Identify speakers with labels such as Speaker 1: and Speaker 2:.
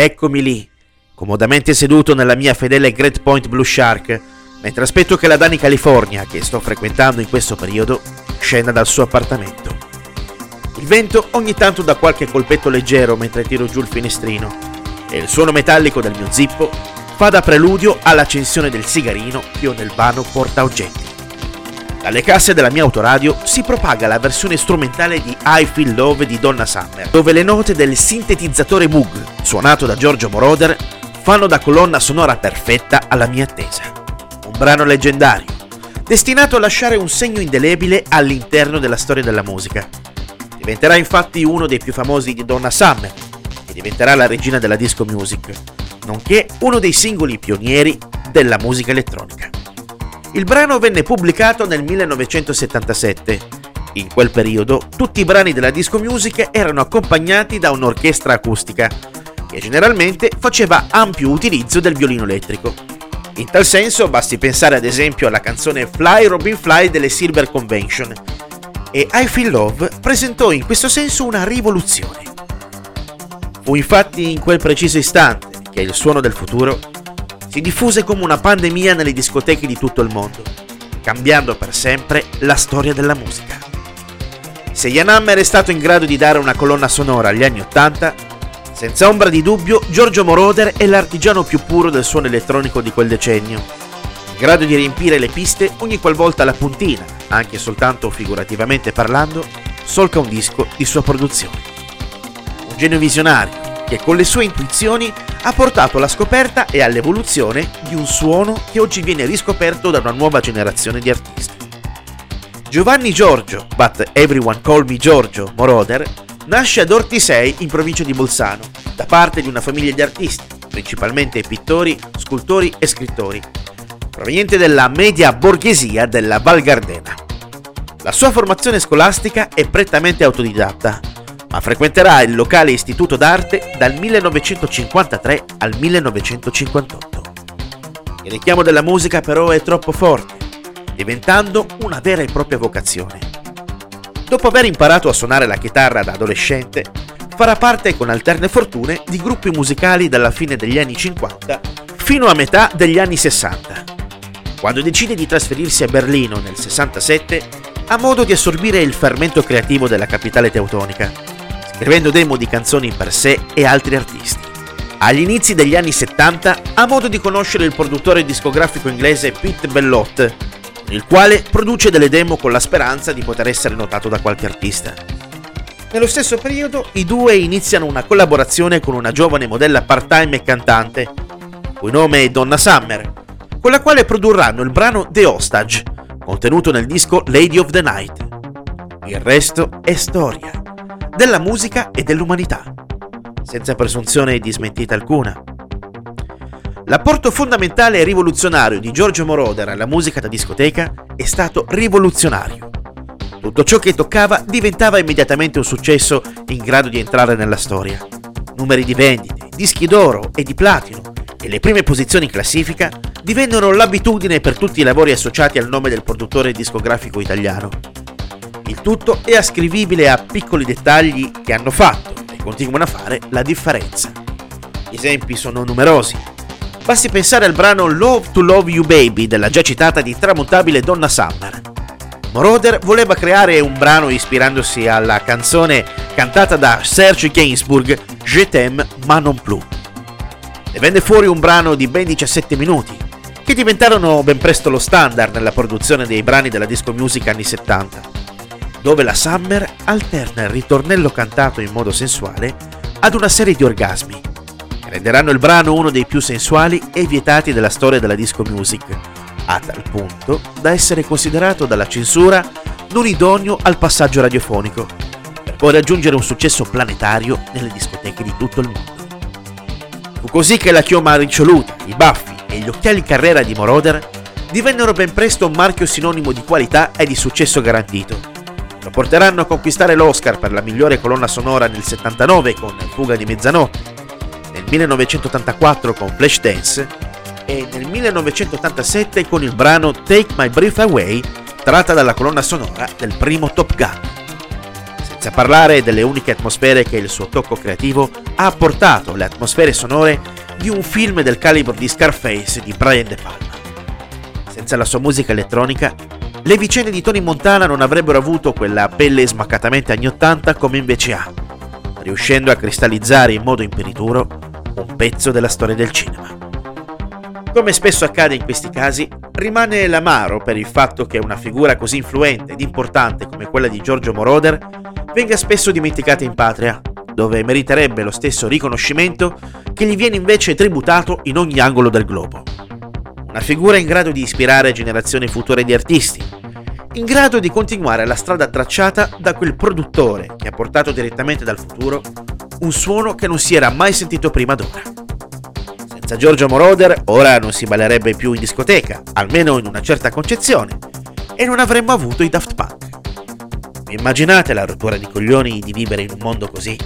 Speaker 1: Eccomi lì, comodamente seduto nella mia fedele Great Point Blue Shark, mentre aspetto che la Dani California, che sto frequentando in questo periodo, scenda dal suo appartamento. Il vento ogni tanto dà qualche colpetto leggero mentre tiro giù il finestrino e il suono metallico del mio zippo fa da preludio all'accensione del sigarino che ho nel vano portaoggetti. Dalle casse della mia autoradio si propaga la versione strumentale di I Feel Love di Donna Summer, dove le note del sintetizzatore Moog, suonato da Giorgio Moroder, fanno da colonna sonora perfetta alla mia attesa. Un brano leggendario, destinato a lasciare un segno indelebile all'interno della storia della musica. Diventerà infatti uno dei più famosi di Donna Summer e diventerà la regina della disco music, nonché uno dei singoli pionieri della musica elettronica. Il brano venne pubblicato nel 1977. In quel periodo tutti i brani della disco music erano accompagnati da un'orchestra acustica, che generalmente faceva ampio utilizzo del violino elettrico. In tal senso basti pensare ad esempio alla canzone Fly Robin Fly delle Silver Convention, e I Feel Love presentò in questo senso una rivoluzione. Fu infatti in quel preciso istante che il suono del futuro si diffuse come una pandemia nelle discoteche di tutto il mondo, cambiando per sempre la storia della musica. Se Jan Hammer è stato in grado di dare una colonna sonora agli anni Ottanta, senza ombra di dubbio Giorgio Moroder è l'artigiano più puro del suono elettronico di quel decennio, in grado di riempire le piste ogni qualvolta la puntina, anche soltanto figurativamente parlando, solca un disco di sua produzione. Un genio visionario che con le sue intuizioni ha portato alla scoperta e all'evoluzione di un suono che oggi viene riscoperto da una nuova generazione di artisti. Giovanni Giorgio, but everyone call me Giorgio, Moroder, nasce ad Ortisei in provincia di Bolzano, da parte di una famiglia di artisti, principalmente pittori, scultori e scrittori, proveniente dalla media borghesia della Val Gardena. La sua formazione scolastica è prettamente autodidatta ma frequenterà il locale istituto d'arte dal 1953 al 1958. Il richiamo della musica però è troppo forte, diventando una vera e propria vocazione. Dopo aver imparato a suonare la chitarra da adolescente, farà parte con alterne fortune di gruppi musicali dalla fine degli anni 50 fino a metà degli anni 60. Quando decide di trasferirsi a Berlino nel 67, ha modo di assorbire il fermento creativo della capitale teutonica scrivendo demo di canzoni per sé e altri artisti. Agli inizi degli anni 70 ha modo di conoscere il produttore discografico inglese Pete Bellot, il quale produce delle demo con la speranza di poter essere notato da qualche artista. Nello stesso periodo i due iniziano una collaborazione con una giovane modella part-time e cantante, cui nome è Donna Summer, con la quale produrranno il brano The Hostage, contenuto nel disco Lady of the Night. Il resto è storia della musica e dell'umanità, senza presunzione di smentita alcuna. L'apporto fondamentale e rivoluzionario di Giorgio Moroder alla musica da discoteca è stato rivoluzionario. Tutto ciò che toccava diventava immediatamente un successo in grado di entrare nella storia. Numeri di vendite, dischi d'oro e di platino e le prime posizioni in classifica divennero l'abitudine per tutti i lavori associati al nome del produttore discografico italiano. Il tutto è ascrivibile a piccoli dettagli che hanno fatto e continuano a fare la differenza. Gli esempi sono numerosi. Basti pensare al brano Love to Love You Baby della già citata di tramontabile Donna Summer. Moroder voleva creare un brano ispirandosi alla canzone cantata da Serge Gainsbourg Je t'aime ma non plus. Ne venne fuori un brano di ben 17 minuti, che diventarono ben presto lo standard nella produzione dei brani della disco music anni 70 dove la Summer alterna il ritornello cantato in modo sensuale ad una serie di orgasmi, che renderanno il brano uno dei più sensuali e vietati della storia della disco music, a tal punto da essere considerato dalla censura non idoneo al passaggio radiofonico, per poi raggiungere un successo planetario nelle discoteche di tutto il mondo. Fu così che la chioma riccioluta, i baffi e gli occhiali carrera di Moroder divennero ben presto un marchio sinonimo di qualità e di successo garantito lo porteranno a conquistare l'Oscar per la migliore colonna sonora nel 79 con Fuga di mezzanotte, nel 1984 con Flashdance e nel 1987 con il brano Take My Breath Away tratta dalla colonna sonora del primo Top Gun. Senza parlare delle uniche atmosfere che il suo tocco creativo ha apportato, le atmosfere sonore di un film del calibro di Scarface di Brian De Palma. Senza la sua musica elettronica, le vicende di Tony Montana non avrebbero avuto quella pelle smaccatamente anni 80 come invece ha, riuscendo a cristallizzare in modo imperituro un pezzo della storia del cinema. Come spesso accade in questi casi, rimane l'amaro per il fatto che una figura così influente ed importante come quella di Giorgio Moroder venga spesso dimenticata in patria, dove meriterebbe lo stesso riconoscimento che gli viene invece tributato in ogni angolo del globo. Una figura in grado di ispirare generazioni future di artisti, in grado di continuare la strada tracciata da quel produttore che ha portato direttamente dal futuro un suono che non si era mai sentito prima d'ora. Senza Giorgio Moroder ora non si ballerebbe più in discoteca, almeno in una certa concezione, e non avremmo avuto i Daft Punk. Immaginate la rottura di coglioni di vivere in un mondo così?